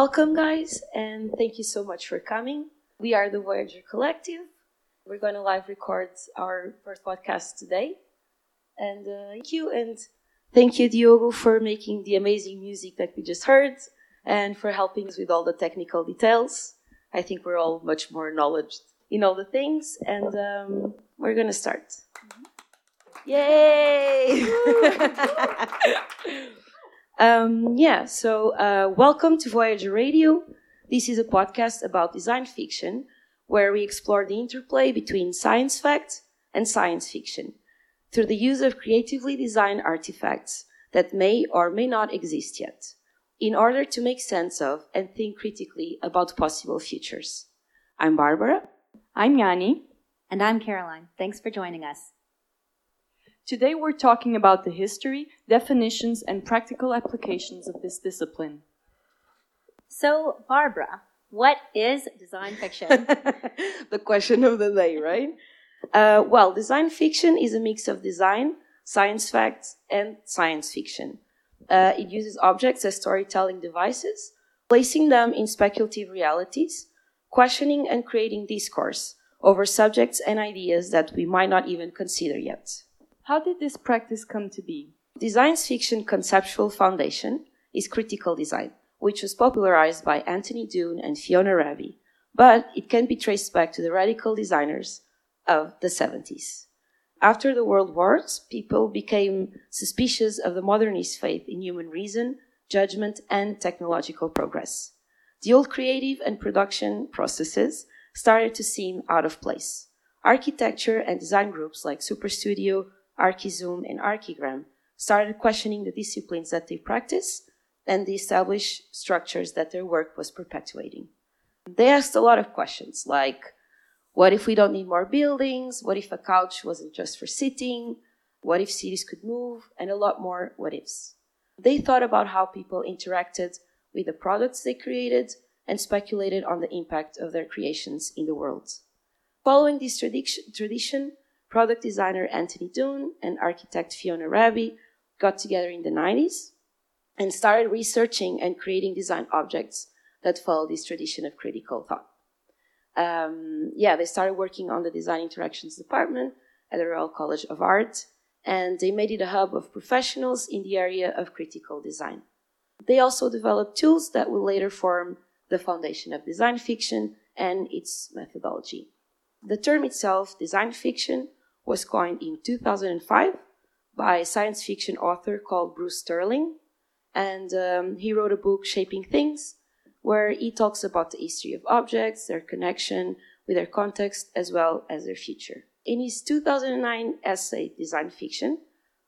welcome, guys, and thank you so much for coming. We are the Voyager Collective. We're going to live record our first podcast today. And uh, thank you, and thank you, Diogo, for making the amazing music that we just heard and for helping us with all the technical details. I think we're all much more knowledgeable in all the things, and um, we're going to start. Yay! um, yeah, so uh, welcome to Voyager Radio. This is a podcast about design fiction where we explore the interplay between science fact and science fiction through the use of creatively designed artifacts that may or may not exist yet in order to make sense of and think critically about possible futures. I'm Barbara. I'm Yanni. And I'm Caroline. Thanks for joining us. Today we're talking about the history, definitions, and practical applications of this discipline. So, Barbara, what is design fiction? the question of the day, right? Uh, well, design fiction is a mix of design, science facts, and science fiction. Uh, it uses objects as storytelling devices, placing them in speculative realities, questioning and creating discourse over subjects and ideas that we might not even consider yet. How did this practice come to be? Design fiction conceptual foundation is critical design, which was popularized by Anthony Dunne and Fiona Raby, but it can be traced back to the radical designers of the 70s. After the World Wars, people became suspicious of the modernist faith in human reason, judgment, and technological progress. The old creative and production processes started to seem out of place. Architecture and design groups like Superstudio, Archizoom, and Archigram started questioning the disciplines that they practice and the established structures that their work was perpetuating. They asked a lot of questions like, what if we don't need more buildings? What if a couch wasn't just for sitting? What if cities could move? And a lot more what ifs. They thought about how people interacted with the products they created and speculated on the impact of their creations in the world. Following this tradition, product designer Anthony Dunne and architect Fiona Raby got together in the 90s and started researching and creating design objects that follow this tradition of critical thought um, yeah, they started working on the design interactions department at the Royal College of Art, and they made it a hub of professionals in the area of critical design. They also developed tools that will later form the foundation of design fiction and its methodology. The term itself, design fiction, was coined in 2005 by a science fiction author called Bruce Sterling, and um, he wrote a book, Shaping Things, where he talks about the history of objects, their connection with their context, as well as their future. In his 2009 essay, Design Fiction,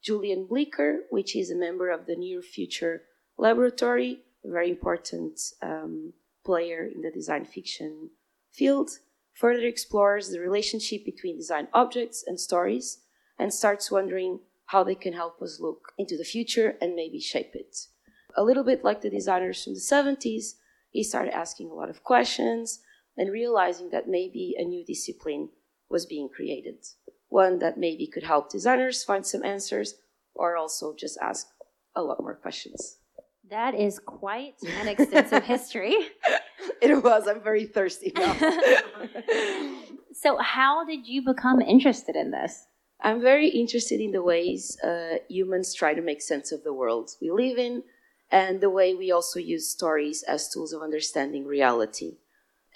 Julian Bleecker, which is a member of the Near Future Laboratory, a very important um, player in the design fiction field, further explores the relationship between design objects and stories and starts wondering how they can help us look into the future and maybe shape it. A little bit like the designers from the 70s, he started asking a lot of questions and realizing that maybe a new discipline was being created. One that maybe could help designers find some answers or also just ask a lot more questions. That is quite an extensive history. It was. I'm very thirsty now. so, how did you become interested in this? I'm very interested in the ways uh, humans try to make sense of the world we live in and the way we also use stories as tools of understanding reality.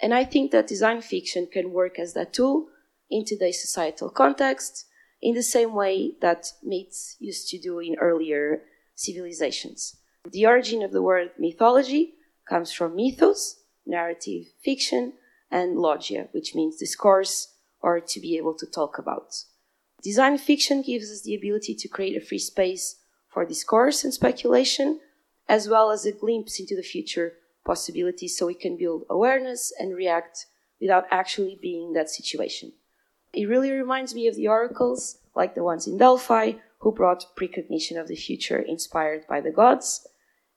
And I think that design fiction can work as that tool in today's societal context in the same way that myths used to do in earlier civilizations. The origin of the word mythology comes from mythos, narrative fiction, and logia, which means discourse or to be able to talk about. Design fiction gives us the ability to create a free space for discourse and speculation as well as a glimpse into the future possibilities so we can build awareness and react without actually being in that situation. It really reminds me of the oracles, like the ones in Delphi, who brought precognition of the future inspired by the gods.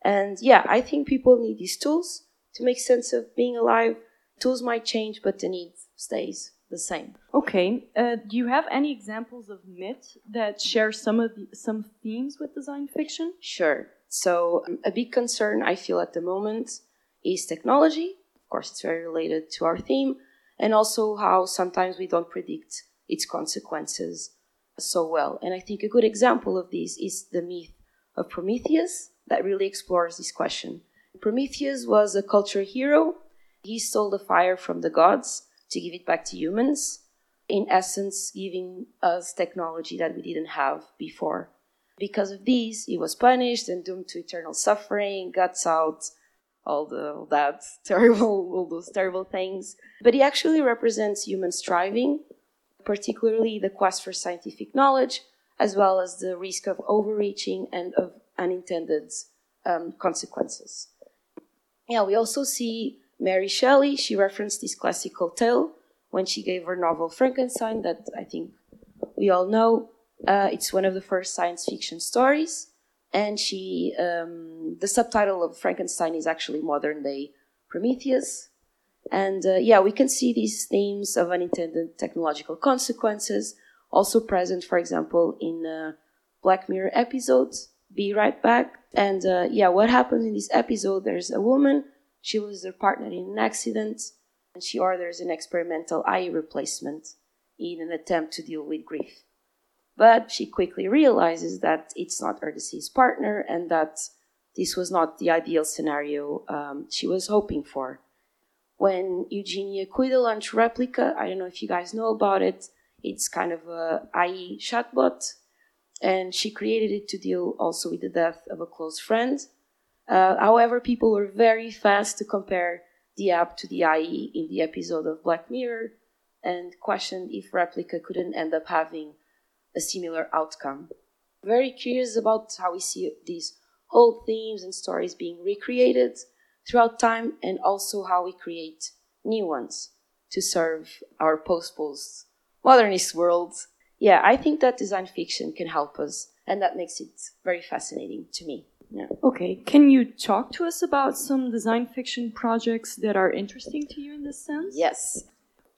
And yeah, I think people need these tools to make sense of being alive. Tools might change, but the need stays the same. Okay. Uh, do you have any examples of myth that share some of the, some themes with design fiction? Sure. So, um, a big concern I feel at the moment is technology. Of course, it's very related to our theme, and also how sometimes we don't predict its consequences so well. And I think a good example of this is the myth of Prometheus that really explores this question. Prometheus was a culture hero. He stole the fire from the gods to give it back to humans, in essence, giving us technology that we didn't have before. Because of this, he was punished and doomed to eternal suffering, guts out, all the all that terrible, all those terrible things. But he actually represents human striving, particularly the quest for scientific knowledge, as well as the risk of overreaching and of unintended um, consequences. Yeah, we also see Mary Shelley. She referenced this classical tale when she gave her novel Frankenstein, that I think we all know. Uh, it's one of the first science fiction stories, and she um, the subtitle of Frankenstein is actually modern day Prometheus. And uh, yeah, we can see these themes of unintended technological consequences also present, for example, in uh, Black Mirror episodes. Be right back. And uh, yeah, what happens in this episode? There's a woman. She loses her partner in an accident, and she orders an experimental eye replacement in an attempt to deal with grief. But she quickly realizes that it's not her deceased partner and that this was not the ideal scenario um, she was hoping for. When Eugenia Kuyda launched Replika, I don't know if you guys know about it, it's kind of a AI chatbot, and she created it to deal also with the death of a close friend. Uh, however, people were very fast to compare the app to the AI in the episode of Black Mirror and questioned if Replika couldn't end up having a similar outcome. Very curious about how we see these old themes and stories being recreated throughout time and also how we create new ones to serve our post post modernist world. Yeah, I think that design fiction can help us, and that makes it very fascinating to me. Yeah. Okay, can you talk to us about some design fiction projects that are interesting to you in this sense? Yes.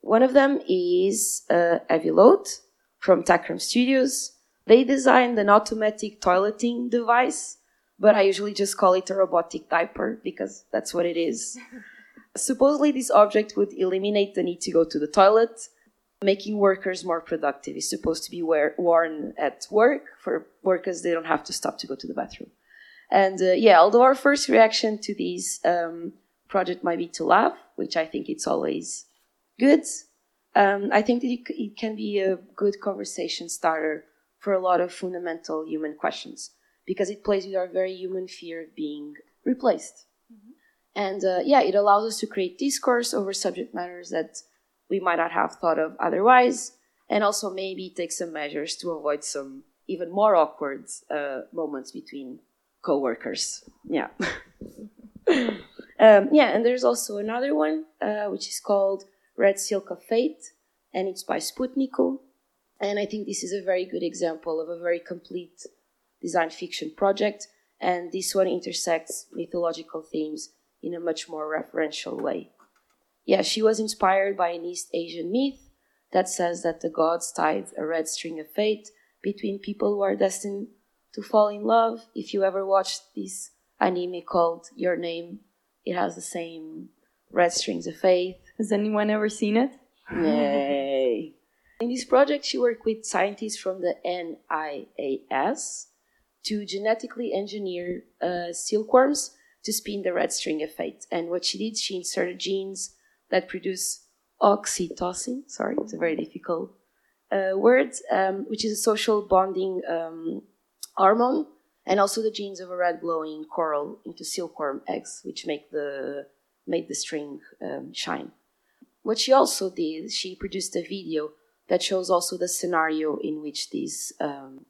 One of them is uh, Aviload from Takram Studios. They designed an automatic toileting device, but I usually just call it a robotic diaper because that's what it is. Supposedly, this object would eliminate the need to go to the toilet making workers more productive is supposed to be wear, worn at work for workers they don't have to stop to go to the bathroom and uh, yeah although our first reaction to this um, project might be to laugh which i think it's always good um, i think that it, it, can be a good conversation starter for a lot of fundamental human questions because it plays with our very human fear of being replaced mm-hmm. and uh, yeah it allows us to create discourse over subject matters that we might not have thought of otherwise, and also maybe take some measures to avoid some even more awkward uh, moments between coworkers. Yeah. um, yeah, and there's also another one uh, which is called Red Silk of Fate, and it's by Sputniko. And I think this is a very good example of a very complete design fiction project. And this one intersects mythological themes in a much more referential way yeah, she was inspired by an East Asian myth that says that the gods tied a red string of fate between people who are destined to fall in love. If you ever watched this anime called Your Name, it has the same red strings of fate. Has anyone ever seen it? Nay. In this project, she worked with scientists from the NIAS to genetically engineer uh, silkworms to spin the red string of fate. And what she did, she inserted genes that produce oxytocin. Sorry, it's a very difficult uh, word, um, which is a social bonding um, hormone, and also the genes of a red glowing coral into silkworm eggs, which make the made the string um, shine. What she also did, she produced a video that shows also the scenario in which these um,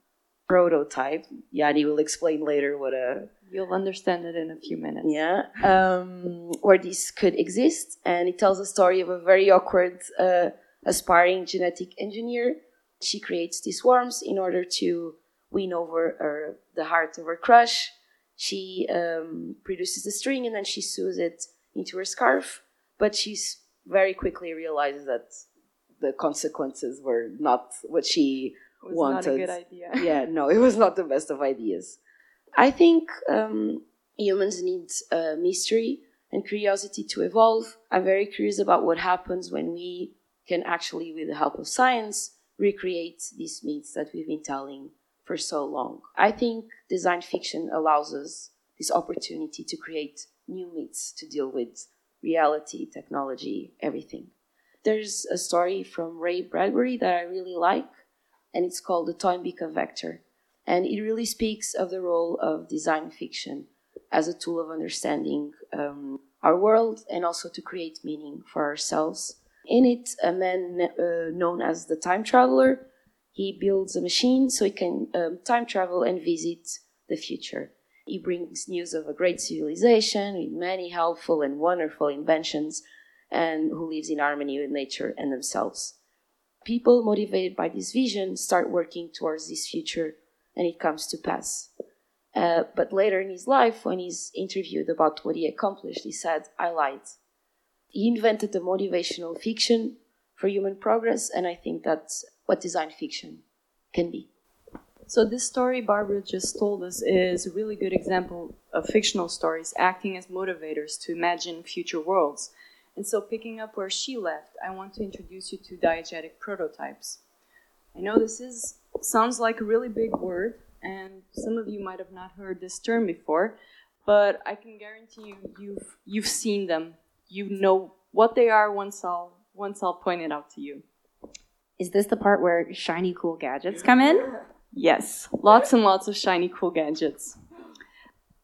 prototype. Yanni will explain later what a. You'll understand it in a few minutes. Yeah, um, where this could exist, and it tells a story of a very awkward, uh, aspiring genetic engineer. She creates these worms in order to win over her, the heart of her crush. She um, produces the string and then she sews it into her scarf, but she very quickly realizes that the consequences were not what she wanted. not a good idea. yeah, no, it was not the best of ideas. I think um, humans need uh, mystery and curiosity to evolve. I'm very curious about what happens when we can actually, with the help of science, recreate these myths that we've been telling for so long. I think design fiction allows us this opportunity to create new myths to deal with reality, technology, everything. There's a story from Ray Bradbury that I really like, and it's called The Toynbee Vector. And it really speaks of the role of design fiction as a tool of understanding um, our world and also to create meaning for ourselves. In it, a man uh, known as the time traveler, he builds a machine so he can um, time travel and visit the future. He brings news of a great civilization with many helpful and wonderful inventions and who lives in harmony with nature and themselves. People motivated by this vision start working towards this future and it comes to pass. Uh, but later in his life, when he's interviewed about what he accomplished, he said, I lied. He invented the motivational fiction for human progress, and I think that's what design fiction can be. So, this story Barbara just told us is a really good example of fictional stories acting as motivators to imagine future worlds. And so, picking up where she left, I want to introduce you to diegetic prototypes. I know this is sounds like a really big word, and some of you might have not heard this term before, but I can guarantee you you've you've seen them. You know what they are once I'll once I'll point it out to you. Is this the part where shiny cool gadgets come in? Yes, lots and lots of shiny cool gadgets.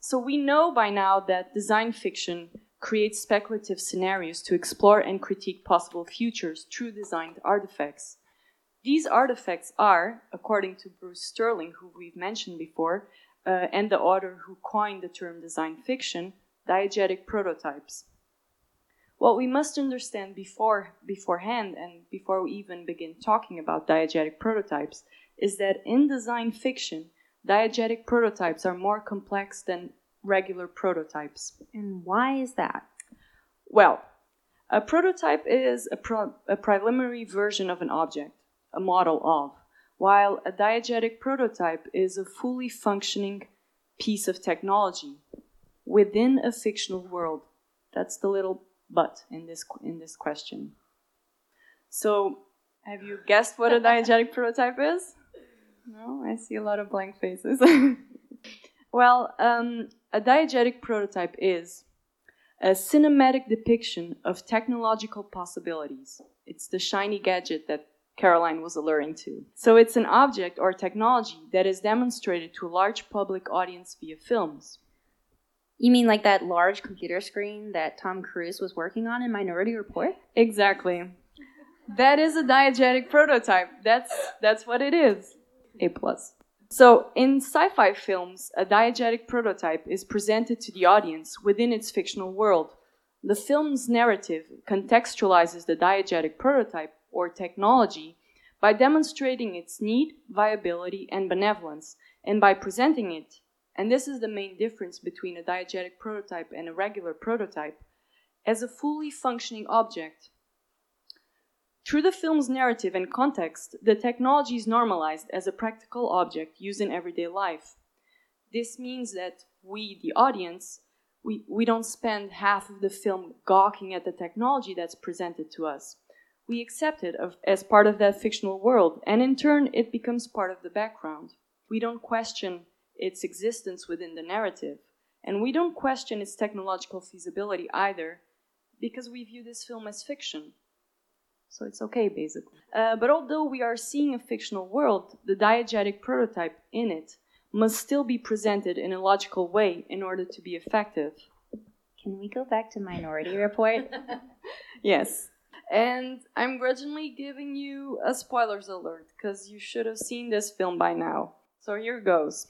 So we know by now that design fiction creates speculative scenarios to explore and critique possible futures through designed artifacts. These artifacts are, according to Bruce Sterling, who we've mentioned before, uh, and the author who coined the term design fiction, diegetic prototypes. What we must understand before, beforehand and before we even begin talking about diegetic prototypes is that in design fiction, diegetic prototypes are more complex than regular prototypes. And why is that? Well, a prototype is a, pro- a preliminary version of an object a model of, while a diegetic prototype is a fully functioning piece of technology within a fictional world. That's the little but in this in this question. So, have you guessed what a diegetic prototype is? No, I see a lot of blank faces. well, um, a diegetic prototype is a cinematic depiction of technological possibilities. It's the shiny gadget that Caroline was alluring to. So it's an object or technology that is demonstrated to a large public audience via films. You mean like that large computer screen that Tom Cruise was working on in Minority Report? Exactly. That is a diegetic prototype. That's that's what it is. A plus. So in sci-fi films, a diegetic prototype is presented to the audience within its fictional world. The film's narrative contextualizes the diegetic prototype or technology by demonstrating its need, viability, and benevolence, and by presenting it, and this is the main difference between a diegetic prototype and a regular prototype, as a fully functioning object. Through the film's narrative and context, the technology is normalized as a practical object used in everyday life. This means that we, the audience, we, we don't spend half of the film gawking at the technology that's presented to us we accept it as part of that fictional world, and in turn, it becomes part of the background. We don't question its existence within the narrative, and we don't question its technological feasibility either, because we view this film as fiction. So it's okay, basically. Uh, but although we are seeing a fictional world, the diegetic prototype in it must still be presented in a logical way in order to be effective. Can we go back to Minority Report? yes. And I'm grudgingly giving you a spoilers alert because you should have seen this film by now. So here goes.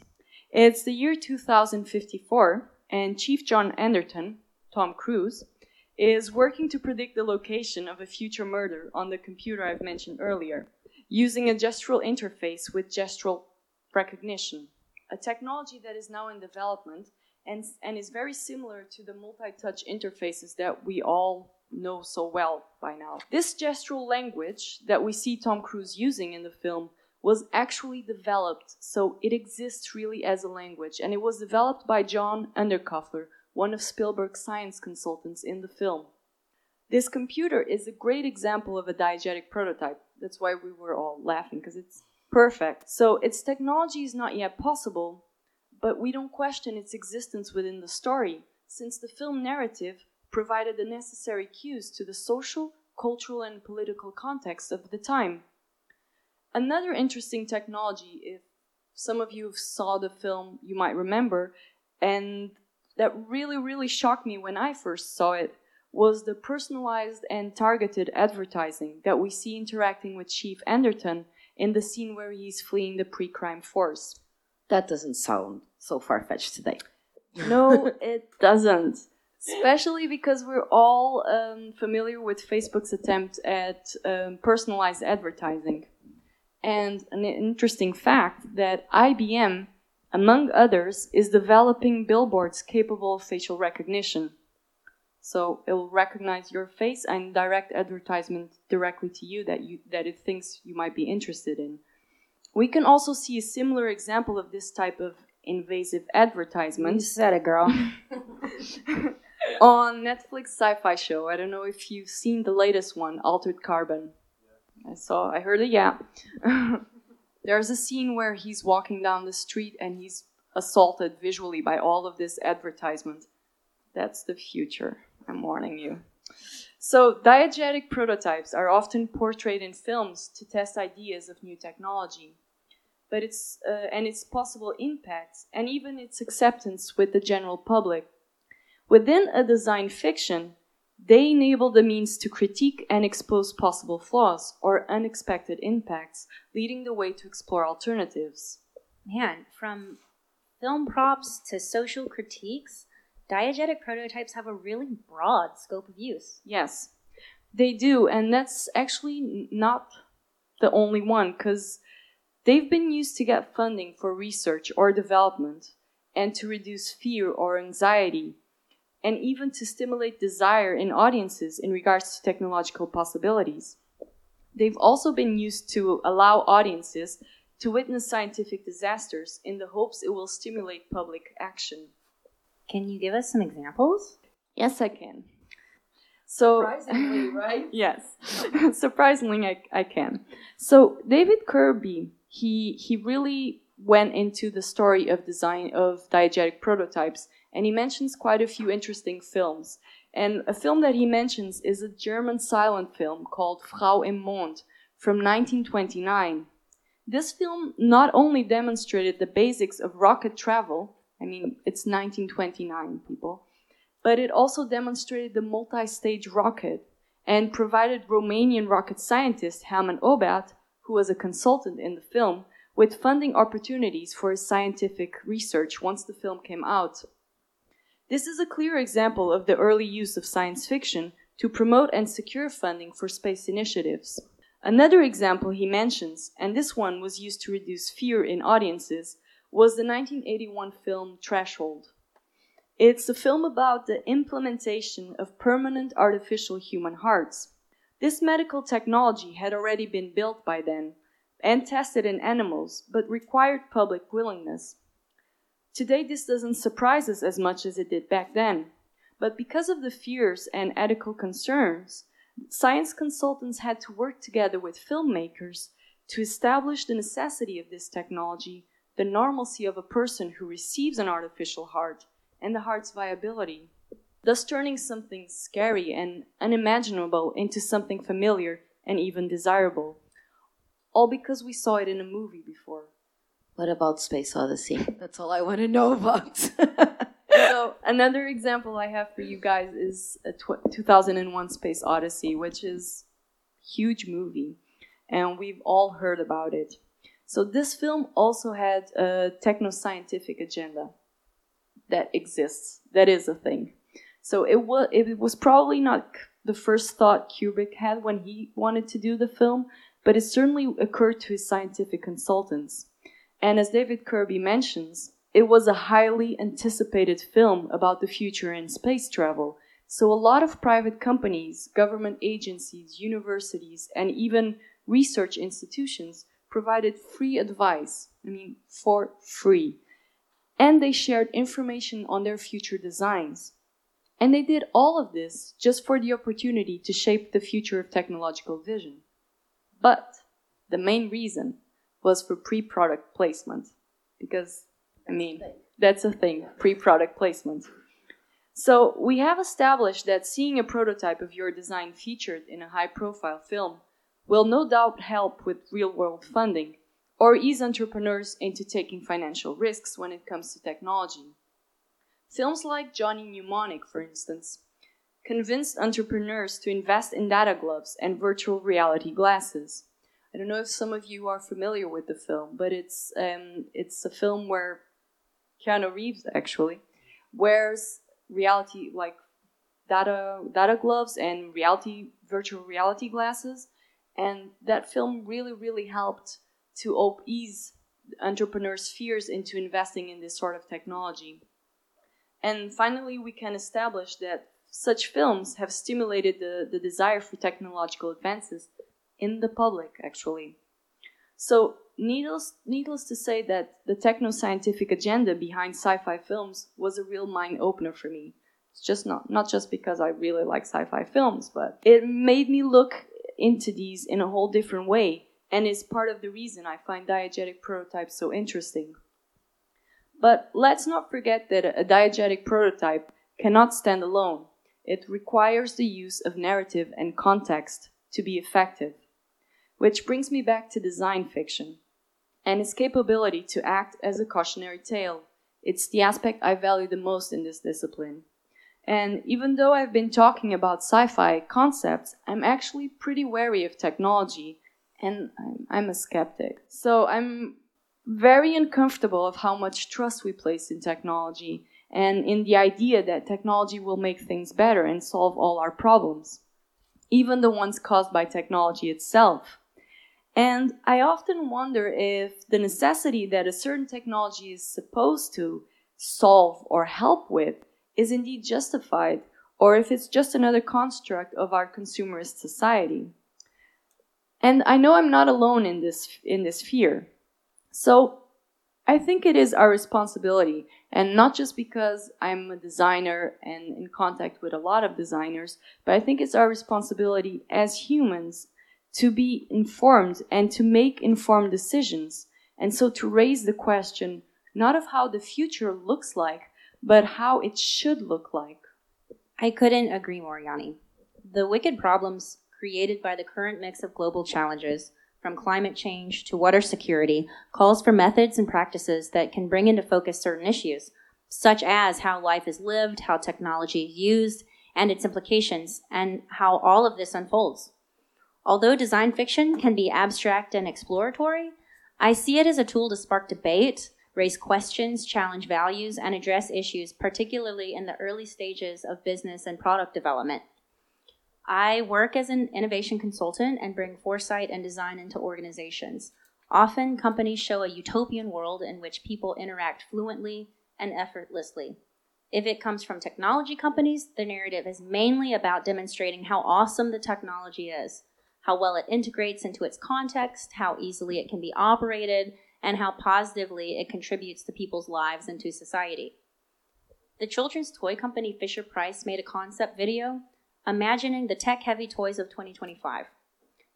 It's the year 2054, and Chief John Anderton, Tom Cruise, is working to predict the location of a future murder on the computer I've mentioned earlier, using a gestural interface with gestural recognition, a technology that is now in development and, and is very similar to the multi touch interfaces that we all know so well by now. This gestural language that we see Tom Cruise using in the film was actually developed, so it exists really as a language, and it was developed by John Underkoffler, one of Spielberg's science consultants in the film. This computer is a great example of a diegetic prototype. That's why we were all laughing, because it's perfect. So its technology is not yet possible, but we don't question its existence within the story, since the film narrative provided the necessary cues to the social, cultural, and political context of the time. Another interesting technology, if some of you saw the film, you might remember, and that really, really shocked me when I first saw it, was the personalized and targeted advertising that we see interacting with Chief Anderton in the scene where he's fleeing the pre crime force. That doesn't sound so far fetched today. No, it doesn't. Especially because we're all um, familiar with Facebook's attempt at um, personalized advertising. And an interesting fact that IBM, among others, is developing billboards capable of facial recognition. So it will recognize your face and direct advertisement directly to you that you that it thinks you might be interested in. We can also see a similar example of this type of invasive advertisement. You said it, girl. on Netflix sci-fi show. I don't know if you've seen the latest one, Altered Carbon. I saw, I heard it. yeah. There's a scene where he's walking down the street and he's assaulted visually by all of this advertisement. That's the future. I'm warning you. So, diegetic prototypes are often portrayed in films to test ideas of new technology, but it's uh, and its possible impacts and even its acceptance with the general public. Within a design fiction, they enable the means to critique and expose possible flaws or unexpected impacts, leading the way to explore alternatives. Man, from film props to social critiques, diegetic prototypes have a really broad scope of use. Yes, they do, and that's actually not the only one because they've been used to get funding for research or development and to reduce fear or anxiety and even to stimulate desire in audiences in regards to technological possibilities. They've also been used to allow audiences to witness scientific disasters in the hopes it will stimulate public action. Can you give us some examples? Yes, I can. So, Surprisingly, right? yes, surprisingly, I, I can. So, David Kirby, he he really went into the story of design of diegetic prototypes, and he mentions quite a few interesting films. And a film that he mentions is a German silent film called Frau im Mond from 1929. This film not only demonstrated the basics of rocket travel, I mean, it's 1929, people. But it also demonstrated the multi stage rocket and provided Romanian rocket scientist Hermann Oberth, who was a consultant in the film, with funding opportunities for his scientific research once the film came out. This is a clear example of the early use of science fiction to promote and secure funding for space initiatives. Another example he mentions, and this one was used to reduce fear in audiences, was the 1981 film Threshold. It's a film about the implementation of permanent artificial human hearts. This medical technology had already been built by then and tested in animals, but required public willingness. Today, this doesn't surprise us as much as it did back then, but because of the fears and ethical concerns, science consultants had to work together with filmmakers to establish the necessity of this technology the normalcy of a person who receives an artificial heart and the heart's viability, thus turning something scary and unimaginable into something familiar and even desirable. All because we saw it in a movie before. What about Space Odyssey? That's all I want to know about. so, another example I have for you guys is a tw- 2001 Space Odyssey, which is huge movie, and we've all heard about it. So this film also had a techno-scientific agenda that exists. That is a thing. So it was it was probably not the first thought Kubrick had when he wanted to do the film, but it certainly occurred to his scientific consultants. And as David Kirby mentions, it was a highly anticipated film about the future in space travel. So a lot of private companies, government agencies, universities, and even research institutions provided free advice, I mean, for free. And they shared information on their future designs. And they did all of this just for the opportunity to shape the future of technological vision. But the main reason was for pre product placement. Because, I mean, that's a thing pre product placement. So, we have established that seeing a prototype of your design featured in a high profile film will no doubt help with real world funding or ease entrepreneurs into taking financial risks when it comes to technology. Films like Johnny Mnemonic, for instance, convinced entrepreneurs to invest in data gloves and virtual reality glasses. I don't know if some of you are familiar with the film, but it's um, it's a film where Keanu Reeves actually wears reality like data data gloves and reality virtual reality glasses, and that film really really helped to op- ease entrepreneurs' fears into investing in this sort of technology. And finally, we can establish that such films have stimulated the, the desire for technological advances in the public, actually. So, needless, needless to say that the techno scientific agenda behind sci fi films was a real mind opener for me. It's just not, not just because I really like sci fi films, but it made me look into these in a whole different way and is part of the reason I find diegetic prototypes so interesting. But let's not forget that a diegetic prototype cannot stand alone. It requires the use of narrative and context to be effective. Which brings me back to design fiction and its capability to act as a cautionary tale. It's the aspect I value the most in this discipline. And even though I've been talking about sci fi concepts, I'm actually pretty wary of technology and I'm, I'm a skeptic. So I'm very uncomfortable of how much trust we place in technology and in the idea that technology will make things better and solve all our problems, even the ones caused by technology itself. And I often wonder if the necessity that a certain technology is supposed to solve or help with is indeed justified, or if it's just another construct of our consumerist society. And I know I'm not alone in this, in this fear. So I think it is our responsibility, and not just because I'm a designer and in contact with a lot of designers, but I think it's our responsibility as humans to be informed and to make informed decisions. And so to raise the question not of how the future looks like, but how it should look like. I couldn't agree more, Yanni. The wicked problems created by the current mix of global challenges, from climate change to water security, calls for methods and practices that can bring into focus certain issues, such as how life is lived, how technology is used, and its implications, and how all of this unfolds. Although design fiction can be abstract and exploratory, I see it as a tool to spark debate, raise questions, challenge values, and address issues, particularly in the early stages of business and product development. I work as an innovation consultant and bring foresight and design into organizations. Often, companies show a utopian world in which people interact fluently and effortlessly. If it comes from technology companies, the narrative is mainly about demonstrating how awesome the technology is, how well it integrates into its context, how easily it can be operated, and how positively it contributes to people's lives and to society. The children's toy company Fisher Price made a concept video imagining the tech heavy toys of 2025.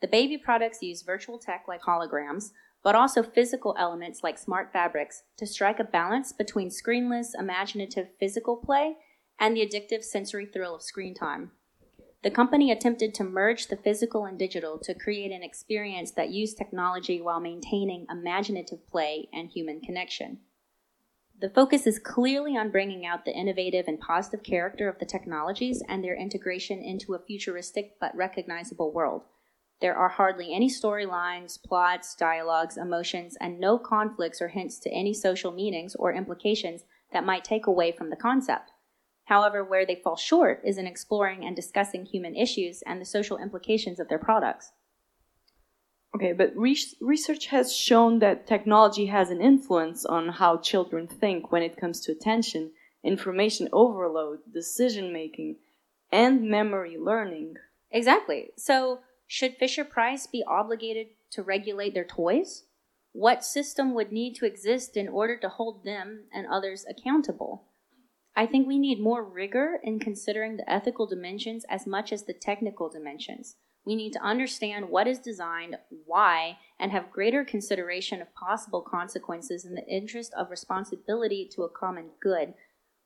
The baby products use virtual tech like holograms, but also physical elements like smart fabrics to strike a balance between screenless, imaginative physical play and the addictive sensory thrill of screen time. The company attempted to merge the physical and digital to create an experience that used technology while maintaining imaginative play and human connection. The focus is clearly on bringing out the innovative and positive character of the technologies and their integration into a futuristic but recognizable world. There are hardly any storylines, plots, dialogues, emotions, and no conflicts or hints to any social meanings or implications that might take away from the concept. However, where they fall short is in exploring and discussing human issues and the social implications of their products. Okay, but re- research has shown that technology has an influence on how children think when it comes to attention, information overload, decision making, and memory learning. Exactly. So, should Fisher Price be obligated to regulate their toys? What system would need to exist in order to hold them and others accountable? I think we need more rigor in considering the ethical dimensions as much as the technical dimensions. We need to understand what is designed, why, and have greater consideration of possible consequences in the interest of responsibility to a common good.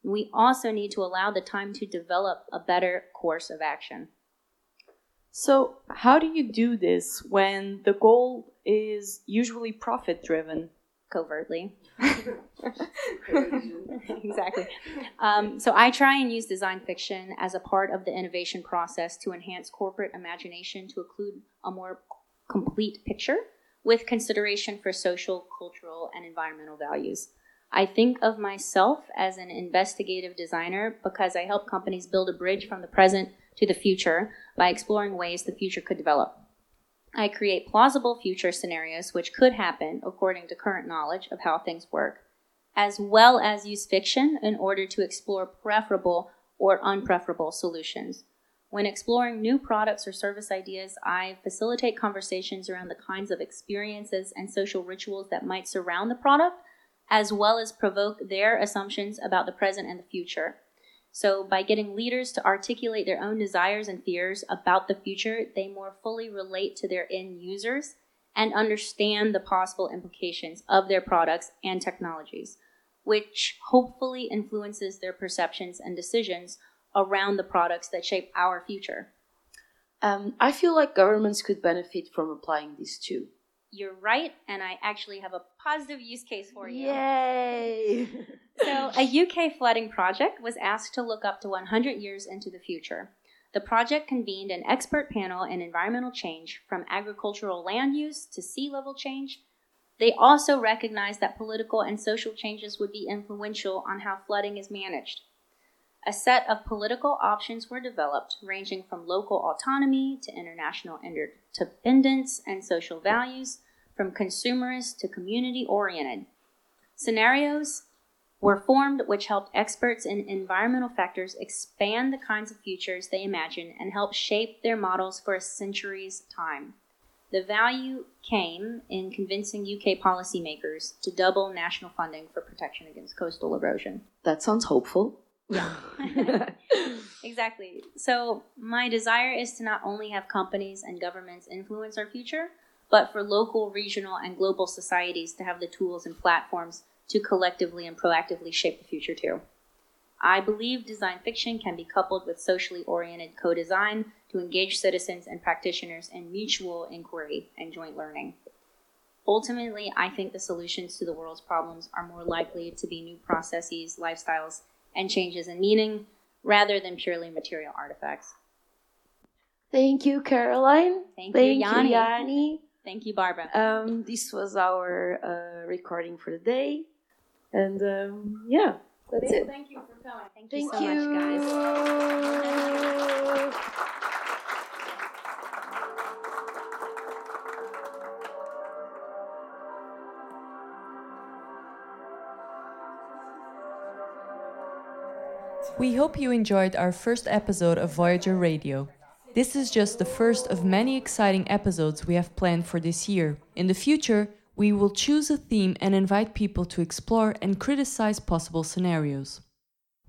We also need to allow the time to develop a better course of action. So, how do you do this when the goal is usually profit driven? Covertly. exactly. Um, so I try and use design fiction as a part of the innovation process to enhance corporate imagination to include a more complete picture with consideration for social, cultural, and environmental values. I think of myself as an investigative designer because I help companies build a bridge from the present to the future by exploring ways the future could develop. I create plausible future scenarios which could happen according to current knowledge of how things work, as well as use fiction in order to explore preferable or unpreferable solutions. When exploring new products or service ideas, I facilitate conversations around the kinds of experiences and social rituals that might surround the product, as well as provoke their assumptions about the present and the future. So, by getting leaders to articulate their own desires and fears about the future, they more fully relate to their end users and understand the possible implications of their products and technologies, which hopefully influences their perceptions and decisions around the products that shape our future. Um, I feel like governments could benefit from applying this too. You're right, and I actually have a positive use case for you. Yay! so, a UK flooding project was asked to look up to 100 years into the future. The project convened an expert panel in environmental change, from agricultural land use to sea level change. They also recognized that political and social changes would be influential on how flooding is managed. A set of political options were developed, ranging from local autonomy to international interdependence and social values, from consumerist to community oriented. Scenarios were formed which helped experts in environmental factors expand the kinds of futures they imagine and help shape their models for a century's time. The value came in convincing UK policymakers to double national funding for protection against coastal erosion. That sounds hopeful. Yeah. exactly. So, my desire is to not only have companies and governments influence our future, but for local, regional, and global societies to have the tools and platforms to collectively and proactively shape the future too. I believe design fiction can be coupled with socially oriented co design to engage citizens and practitioners in mutual inquiry and joint learning. Ultimately, I think the solutions to the world's problems are more likely to be new processes, lifestyles, and changes in meaning rather than purely material artifacts. Thank you, Caroline. Thank, Thank you, Yanni. you, Yanni. Thank you, Barbara. Um, this was our uh, recording for the day. And um, yeah, that's it. Thank you for coming. Thank you so you. much, guys. We hope you enjoyed our first episode of Voyager Radio. This is just the first of many exciting episodes we have planned for this year. In the future, we will choose a theme and invite people to explore and criticize possible scenarios.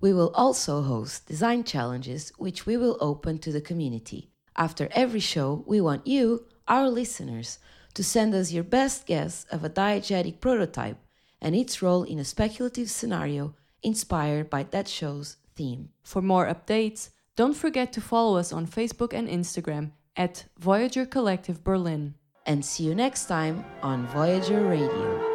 We will also host design challenges, which we will open to the community. After every show, we want you, our listeners, to send us your best guess of a diegetic prototype and its role in a speculative scenario inspired by that show's theme. For more updates, don't forget to follow us on Facebook and Instagram at Voyager Collective Berlin. And see you next time on Voyager Radio.